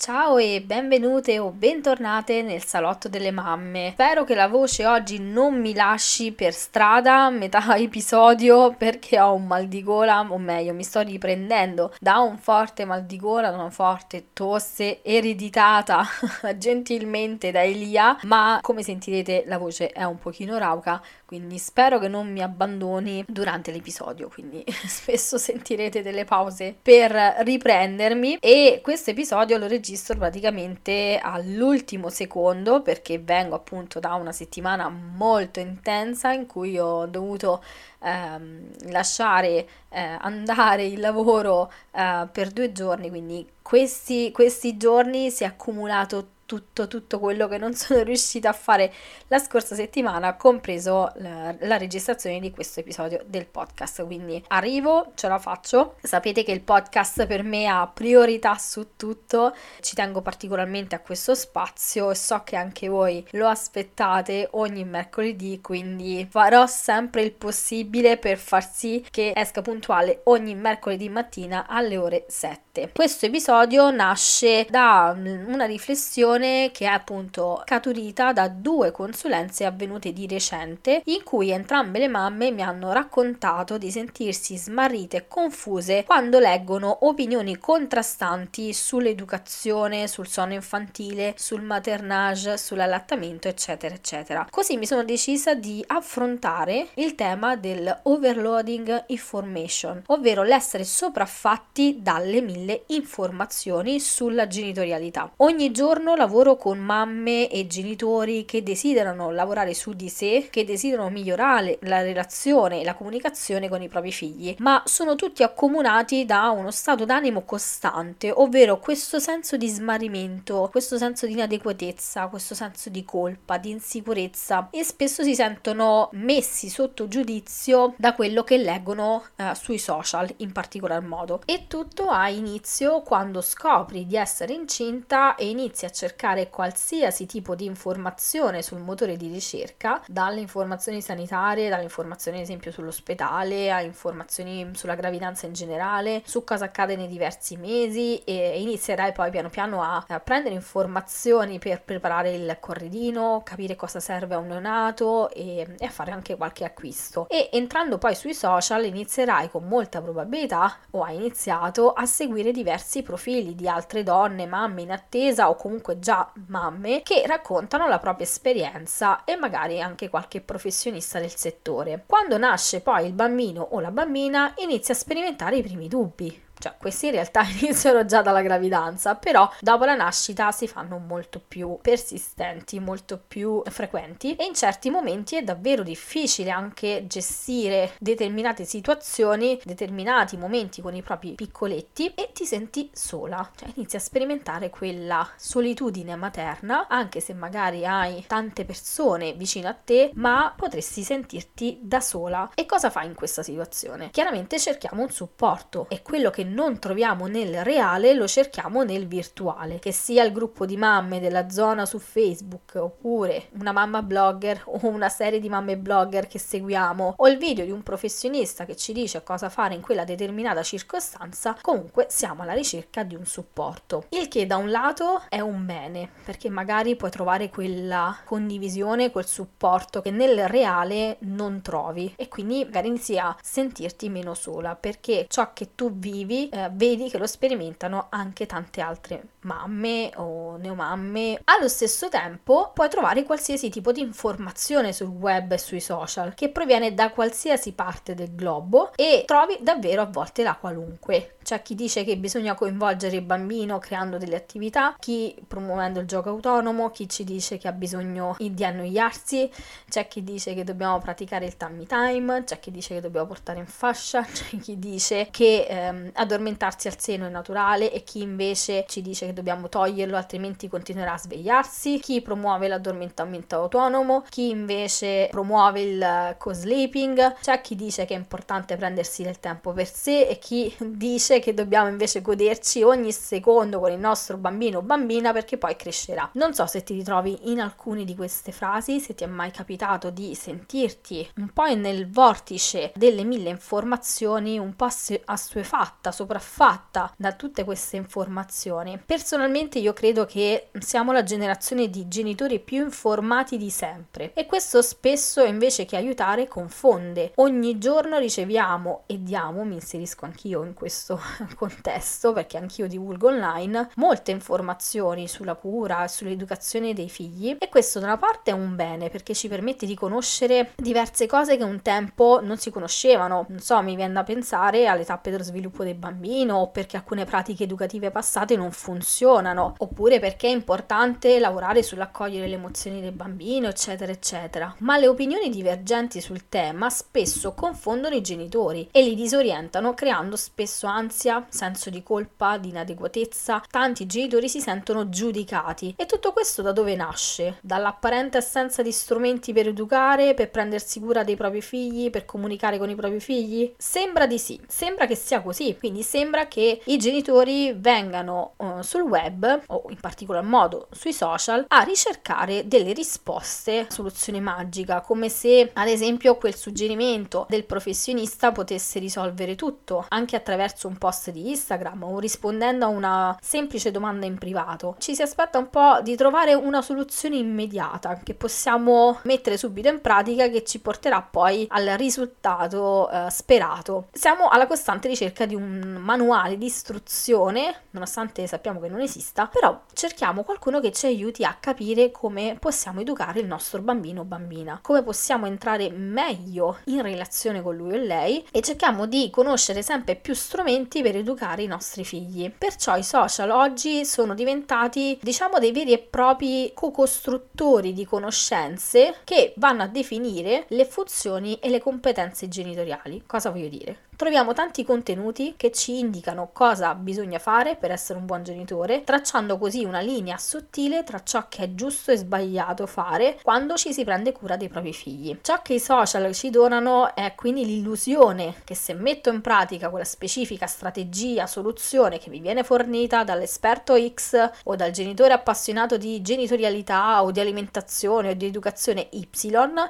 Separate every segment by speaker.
Speaker 1: Ciao e benvenute o bentornate nel salotto delle mamme. Spero che la voce oggi non mi lasci per strada a metà episodio perché ho un mal di gola, o meglio, mi sto riprendendo da un forte mal di gola, da una forte tosse ereditata gentilmente da Elia, ma come sentirete la voce è un pochino rauca, quindi spero che non mi abbandoni durante l'episodio, quindi spesso sentirete delle pause per riprendermi e questo episodio lo registro registro praticamente all'ultimo secondo perché vengo appunto da una settimana molto intensa in cui ho dovuto ehm, lasciare eh, andare il lavoro eh, per due giorni, quindi questi, questi giorni si è accumulato tutto, tutto quello che non sono riuscita a fare la scorsa settimana, compreso la, la, registrazione di questo episodio del podcast. Quindi arrivo, ce la faccio. Sapete che il podcast per me ha priorità su tutto, ci tengo particolarmente a questo spazio e so che anche voi lo aspettate ogni mercoledì, quindi farò sempre il possibile per far sì che esca puntuale ogni mercoledì mattina alle ore 7. Questo episodio nasce da una riflessione situazione che è appunto caturita da due consulenze avvenute di recente in cui entrambe le mamme mi hanno raccontato di sentirsi smarrite e confuse quando leggono opinioni contrastanti sull'educazione, sul sonno infantile, sul maternage, sull'allattamento, eccetera, eccetera. Così mi sono decisa di affrontare il tema del overloading information, ovvero l'essere sopraffatti dalle mille informazioni sulla genitorialità. Ogni giorno lavoro lavoro con mamme e genitori che desiderano lavorare su di sé, che desiderano migliorare la relazione e la comunicazione con i propri figli, ma sono tutti accomunati da uno stato d'animo costante, ovvero questo senso di smarrimento, questo senso di inadeguatezza, questo senso di colpa, di insicurezza e spesso si sentono messi sotto giudizio da quello che leggono eh, sui social in particolar modo. E tutto ha inizio quando scopri di essere incinta e inizi a cercare cercare qualsiasi tipo di informazione sul motore di ricerca, dalle informazioni sanitarie, dalle informazioni ad esempio sull'ospedale, a informazioni sulla gravidanza in generale, su cosa accade nei diversi mesi e inizierai poi piano piano a, a prendere informazioni per preparare il corredino, capire cosa serve a un neonato e, e a fare anche qualche acquisto. E entrando poi sui social inizierai con molta probabilità o hai iniziato a seguire diversi profili di altre donne, mamme in attesa o comunque già già mamme che raccontano la propria esperienza e magari anche qualche professionista del settore. Quando nasce poi il bambino o la bambina inizia a sperimentare i primi dubbi cioè questi in realtà iniziano già dalla gravidanza, però dopo la nascita si fanno molto più persistenti, molto più frequenti e in certi momenti è davvero difficile anche gestire determinate situazioni, determinati momenti con i propri piccoletti e ti senti sola, cioè inizi a sperimentare quella solitudine materna, anche se magari hai tante persone vicino a te, ma potresti sentirti da sola. E cosa fai in questa situazione? Chiaramente cerchiamo un supporto e quello che non troviamo nel reale lo cerchiamo nel virtuale, che sia il gruppo di mamme della zona su Facebook oppure una mamma blogger o una serie di mamme blogger che seguiamo o il video di un professionista che ci dice cosa fare in quella determinata circostanza, comunque siamo alla ricerca di un supporto. Il che da un lato è un bene, perché magari puoi trovare quella condivisione, quel supporto che nel reale non trovi e quindi magari inizi a sentirti meno sola, perché ciò che tu vivi eh, vedi che lo sperimentano anche tante altre mamme o neomamme. Allo stesso tempo puoi trovare qualsiasi tipo di informazione sul web e sui social che proviene da qualsiasi parte del globo e trovi davvero a volte la qualunque C'è chi dice che bisogna coinvolgere il bambino creando delle attività, chi promuovendo il gioco autonomo, chi ci dice che ha bisogno di annoiarsi, c'è chi dice che dobbiamo praticare il tummy time, c'è chi dice che dobbiamo portare in fascia, c'è chi dice che ehm, addormentarsi al seno è naturale e chi invece ci dice che dobbiamo toglierlo altrimenti continuerà a svegliarsi, chi promuove l'addormentamento autonomo, chi invece promuove il co-sleeping, c'è chi dice che è importante prendersi del tempo per sé e chi dice che dobbiamo invece goderci ogni secondo con il nostro bambino o bambina perché poi crescerà. Non so se ti ritrovi in alcune di queste frasi, se ti è mai capitato di sentirti un po' nel vortice delle mille informazioni, un po' assuefatta, sopraffatta da tutte queste informazioni. Personalmente io credo che siamo la generazione di genitori più informati di sempre e questo spesso invece che aiutare confonde. Ogni giorno riceviamo e diamo, mi inserisco anch'io in questo contesto perché anch'io divulgo online, molte informazioni sulla cura e sull'educazione dei figli e questo da una parte è un bene perché ci permette di conoscere diverse cose che un tempo non si conoscevano. Non so, mi viene da pensare alle tappe dello sviluppo del bambino o perché alcune pratiche educative passate non funzionano oppure perché è importante lavorare sull'accogliere le emozioni del bambino, eccetera, eccetera. Ma le opinioni divergenti sul tema spesso confondono i genitori e li disorientano creando spesso ansia, senso di colpa, di inadeguatezza. Tanti genitori si sentono giudicati e tutto questo da dove nasce? Dall'apparente assenza di strumenti per educare, per prendersi cura dei propri figli, per comunicare con i propri figli? Sembra di sì, sembra che sia così, quindi sembra che i genitori vengano uh, sul web o in particolar modo sui social a ricercare delle risposte, soluzione magica, come se ad esempio quel suggerimento del professionista potesse risolvere tutto, anche attraverso un post di Instagram o rispondendo a una semplice domanda in privato. Ci si aspetta un po' di trovare una soluzione immediata che possiamo mettere subito in pratica che ci porterà poi al risultato eh, sperato. Siamo alla costante ricerca di un manuale di istruzione, nonostante sappiamo che non esista, però cerchiamo qualcuno che ci aiuti a capire come possiamo educare il nostro bambino o bambina, come possiamo entrare meglio in relazione con lui o lei e cerchiamo di conoscere sempre più strumenti per educare i nostri figli. Perciò i social oggi sono diventati, diciamo, dei veri e propri co-costruttori di conoscenze che vanno a definire le funzioni e le competenze genitoriali. Cosa voglio dire? Troviamo tanti contenuti che ci indicano cosa bisogna fare per essere un buon genitore, tracciando così una linea sottile tra ciò che è giusto e sbagliato fare quando ci si prende cura dei propri figli. Ciò che i social ci donano è quindi l'illusione che se metto in pratica quella specifica strategia, soluzione che mi viene fornita dall'esperto X o dal genitore appassionato di genitorialità o di alimentazione o di educazione Y,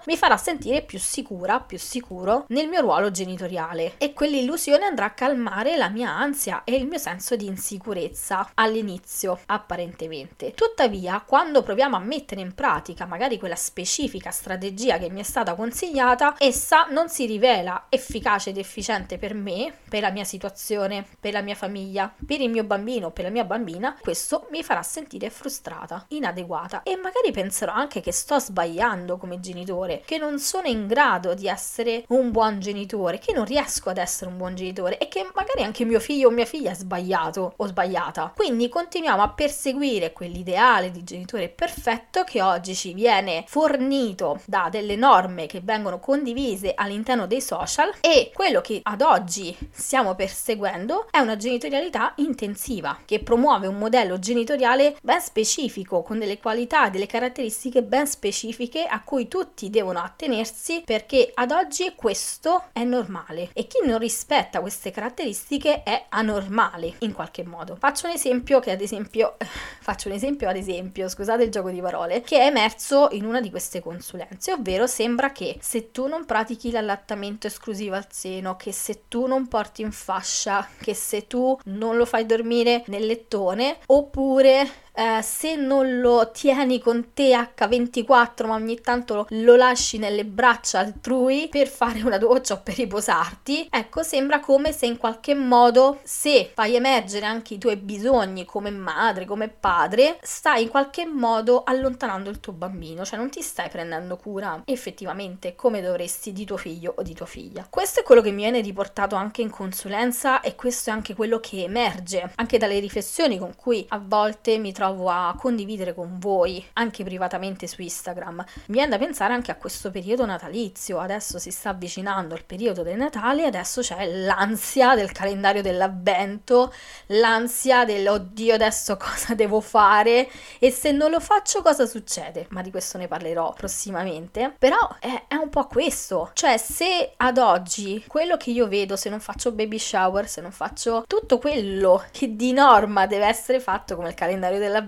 Speaker 1: mi farà sentire più sicura, più sicuro nel mio ruolo genitoriale e quell'illusione andrà a calmare la mia ansia e il mio senso di insicurezza all'inizio, apparentemente. Tuttavia, quando proviamo a mettere in pratica magari quella specifica strategia che mi è stata consigliata, essa non si rivela efficace ed efficiente per me, per la mia situazione, per la mia famiglia, per il mio bambino, per la mia bambina, questo mi farà sentire frustrata, inadeguata e magari penserò anche che sto sbagliando come genitore, che non sono in grado di essere un buon genitore, che non riesco ad essere essere un buon genitore e che magari anche mio figlio o mia figlia è sbagliato o sbagliata. Quindi continuiamo a perseguire quell'ideale di genitore perfetto che oggi ci viene fornito da delle norme che vengono condivise all'interno dei social e quello che ad oggi stiamo perseguendo è una genitorialità intensiva che promuove un modello genitoriale ben specifico con delle qualità e delle caratteristiche ben specifiche a cui tutti devono attenersi perché ad oggi questo è normale e chi non rispetta queste caratteristiche è anormale in qualche modo. Faccio un esempio che ad esempio faccio un esempio ad esempio, scusate il gioco di parole, che è emerso in una di queste consulenze, ovvero sembra che se tu non pratichi l'allattamento esclusivo al seno, che se tu non porti in fascia, che se tu non lo fai dormire nel lettone, oppure eh, se non lo tieni con te H24 ma ogni tanto lo lasci nelle braccia altrui per fare una doccia o per riposarti, ecco sembra come se in qualche modo se fai emergere anche i tuoi bisogni come madre, come padre, stai in qualche modo allontanando il tuo bambino, cioè non ti stai prendendo cura effettivamente come dovresti di tuo figlio o di tua figlia. Questo è quello che mi viene riportato anche in consulenza e questo è anche quello che emerge anche dalle riflessioni con cui a volte mi trovo a condividere con voi, anche privatamente su Instagram. Mi viene da pensare anche a questo periodo natalizio, adesso si sta avvicinando il periodo del Natale, adesso c'è l'ansia del calendario dell'avvento, l'ansia del oddio adesso cosa devo fare e se non lo faccio cosa succede? Ma di questo ne parlerò prossimamente. Però è, è un po' questo, cioè se ad oggi quello che io vedo, se non faccio baby shower, se non faccio tutto quello che di norma deve essere fatto come il calendario dell'avvento,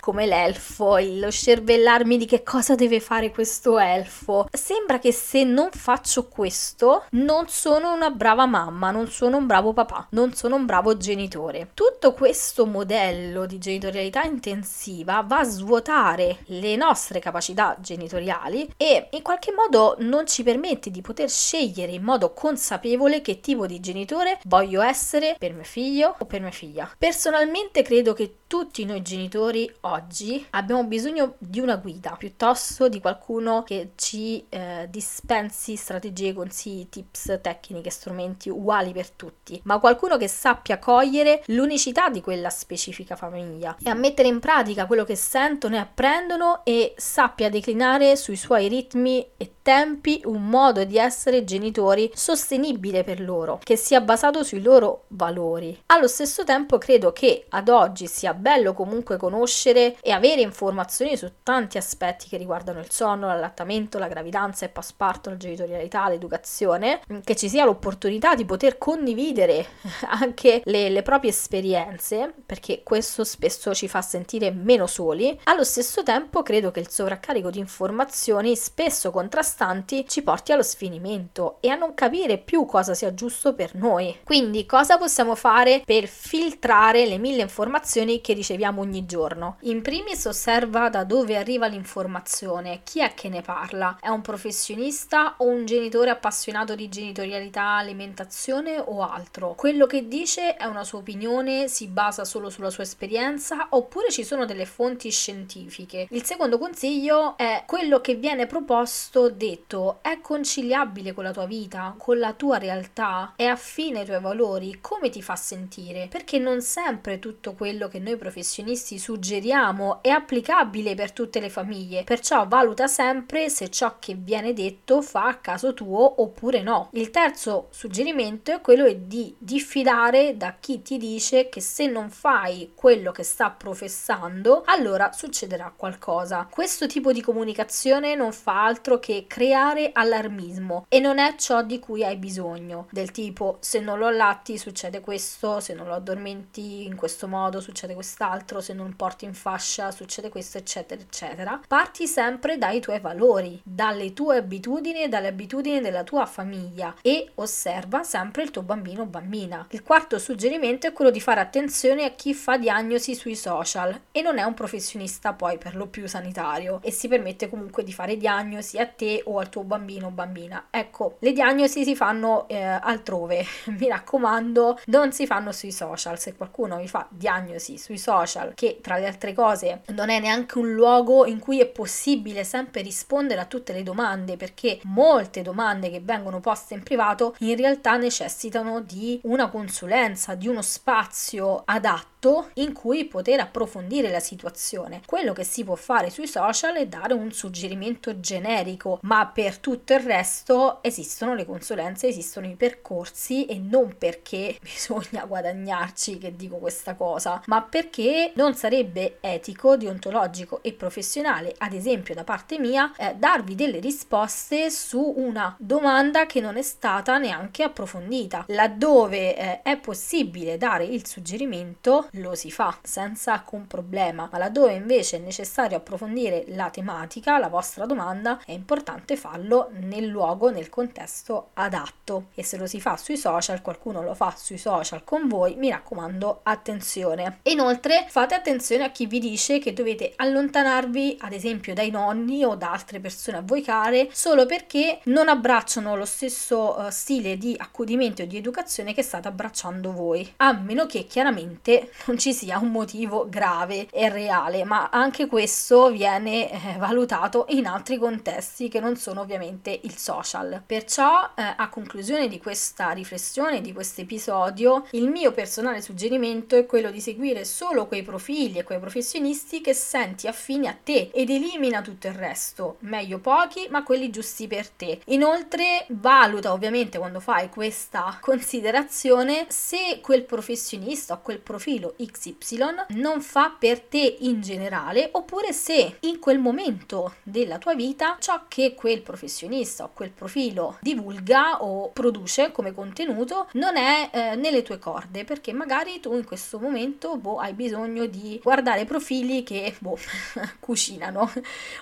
Speaker 1: come l'elfo, lo scervellarmi di che cosa deve fare questo elfo, sembra che se non faccio questo non sono una brava mamma, non sono un bravo papà, non sono un bravo genitore. Tutto questo modello di genitorialità intensiva va a svuotare le nostre capacità genitoriali e in qualche modo non ci permette di poter scegliere in modo consapevole che tipo di genitore voglio essere per mio figlio o per mia figlia. Personalmente credo che tutti noi genitori oggi abbiamo bisogno di una guida piuttosto di qualcuno che ci eh, dispensi strategie, consigli, tips, tecniche, strumenti uguali per tutti, ma qualcuno che sappia cogliere l'unicità di quella specifica famiglia e a mettere in pratica quello che sentono e apprendono e sappia declinare sui suoi ritmi e tempi un modo di essere genitori sostenibile per loro, che sia basato sui loro valori. Allo stesso tempo credo che ad oggi sia bello comunque conoscere e avere informazioni su tanti aspetti che riguardano il sonno, l'allattamento, la gravidanza, il passaparto, la genitorialità, l'educazione, che ci sia l'opportunità di poter condividere anche le, le proprie esperienze, perché questo spesso ci fa sentire meno soli. Allo stesso tempo credo che il sovraccarico di informazioni spesso contrastanti contrastanti ci porti allo sfinimento e a non capire più cosa sia giusto per noi. Quindi cosa possiamo fare per filtrare le mille informazioni che riceviamo ogni giorno? In primis osserva da dove arriva l'informazione, chi è che ne parla? È un professionista o un genitore appassionato di genitorialità, alimentazione o altro? Quello che dice è una sua opinione, si basa solo sulla sua esperienza oppure ci sono delle fonti scientifiche? Il secondo consiglio è quello che viene proposto detto è conciliabile con la tua vita, con la tua realtà, è affine ai tuoi valori, come ti fa sentire? Perché non sempre tutto quello che noi professionisti suggeriamo è applicabile per tutte le famiglie, perciò valuta sempre se ciò che viene detto fa a caso tuo oppure no. Il terzo suggerimento è quello di diffidare da chi ti dice che se non fai quello che sta professando, allora succederà qualcosa. Questo tipo di comunicazione non fa altro che creare allarmismo e non è ciò di cui hai bisogno, del tipo se non lo allatti succede questo, se non lo addormenti in questo modo succede quest'altro, se non porti in fascia succede questo, eccetera, eccetera. Parti sempre dai tuoi valori, dalle tue abitudini e dalle abitudini della tua famiglia e osserva sempre il tuo bambino o bambina. Il quarto suggerimento è quello di fare attenzione a chi fa diagnosi sui social e non è un professionista poi per lo più sanitario e si permette comunque di fare diagnosi a te o al tuo bambino o bambina. Ecco, le diagnosi si fanno eh, altrove, mi raccomando, non si fanno sui social. Se qualcuno vi fa diagnosi sui social, che tra le altre cose non è neanche un luogo in cui è possibile sempre rispondere a tutte le domande, perché molte domande che vengono poste in privato in realtà necessitano di una consulenza, di uno spazio adatto in cui poter approfondire la situazione. Quello che si può fare sui social è dare un suggerimento generico, ma per tutto il resto esistono le consulenze, esistono i percorsi e non perché bisogna guadagnarci che dico questa cosa, ma perché non sarebbe etico, deontologico e professionale, ad esempio da parte mia, eh, darvi delle risposte su una domanda che non è stata neanche approfondita. Laddove eh, è possibile dare il suggerimento, lo si fa senza alcun problema, ma laddove invece è necessario approfondire la tematica, la vostra domanda, è importante farlo nel luogo, nel contesto adatto. E se lo si fa sui social, qualcuno lo fa sui social con voi, mi raccomando, attenzione. Inoltre, fate attenzione a chi vi dice che dovete allontanarvi, ad esempio, dai nonni o da altre persone a voi care solo perché non abbracciano lo stesso uh, stile di accudimento e di educazione che state abbracciando voi, a meno che chiaramente non ci sia un motivo grave e reale, ma anche questo viene eh, valutato in altri contesti che non sono ovviamente il social. Perciò, eh, a conclusione di questa riflessione, di questo episodio, il mio personale suggerimento è quello di seguire solo quei profili e quei professionisti che senti affini a te ed elimina tutto il resto, meglio pochi, ma quelli giusti per te. Inoltre, valuta ovviamente quando fai questa considerazione se quel professionista o quel profilo XY non fa per te in generale oppure se in quel momento della tua vita ciò che quel professionista o quel profilo divulga o produce come contenuto non è eh, nelle tue corde perché magari tu in questo momento boh, hai bisogno di guardare profili che boh, cucinano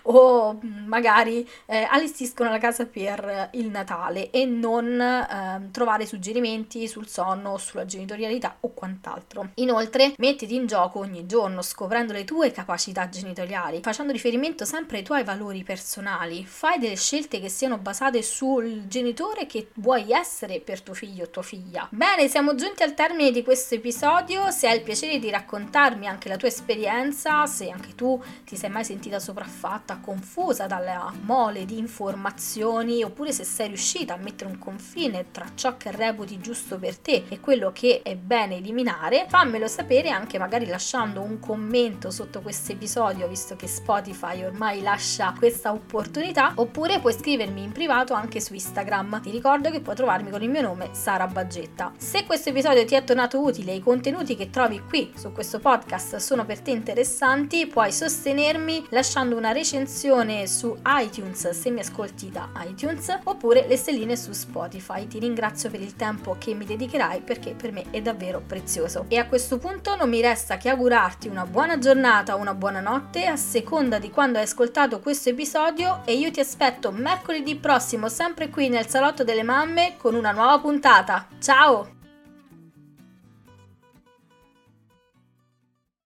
Speaker 1: o magari eh, allestiscono la casa per il Natale e non eh, trovare suggerimenti sul sonno, sulla genitorialità o quant'altro. Inoltre mettiti in gioco ogni giorno scoprendo le tue capacità genitoriali, facendo riferimento sempre ai tuoi valori personali. Fai delle scelte che siano basate sul genitore che vuoi essere per tuo figlio o tua figlia. Bene, siamo giunti al termine di questo episodio. Se hai il piacere di raccontarmi anche la tua esperienza, se anche tu ti sei mai sentita sopraffatta, confusa dalla mole di informazioni, oppure se sei riuscita a mettere un confine tra ciò che reputi giusto per te e quello che è bene eliminare, fammelo sapere anche magari lasciando un commento sotto questo episodio, visto che Spotify ormai lascia questa opportunità, oppure puoi scrivermi in privato anche su Instagram. Ti ricordo che puoi trovarmi con il mio nome Sara Baggetta. Se questo episodio ti è tornato utile e i contenuti che trovi qui su questo podcast sono per te interessanti, puoi sostenermi lasciando una recensione su iTunes se mi ascolti da iTunes oppure le stelline su Spotify. Ti ringrazio per il tempo che mi dedicherai perché per me è davvero prezioso. E a questo punto non mi resta che augurarti una buona giornata o una buona notte a seconda di quando hai ascoltato questo episodio e io ti aspetto mercoledì prossimo sempre qui nel salotto delle mamme con una nuova puntata. Ciao!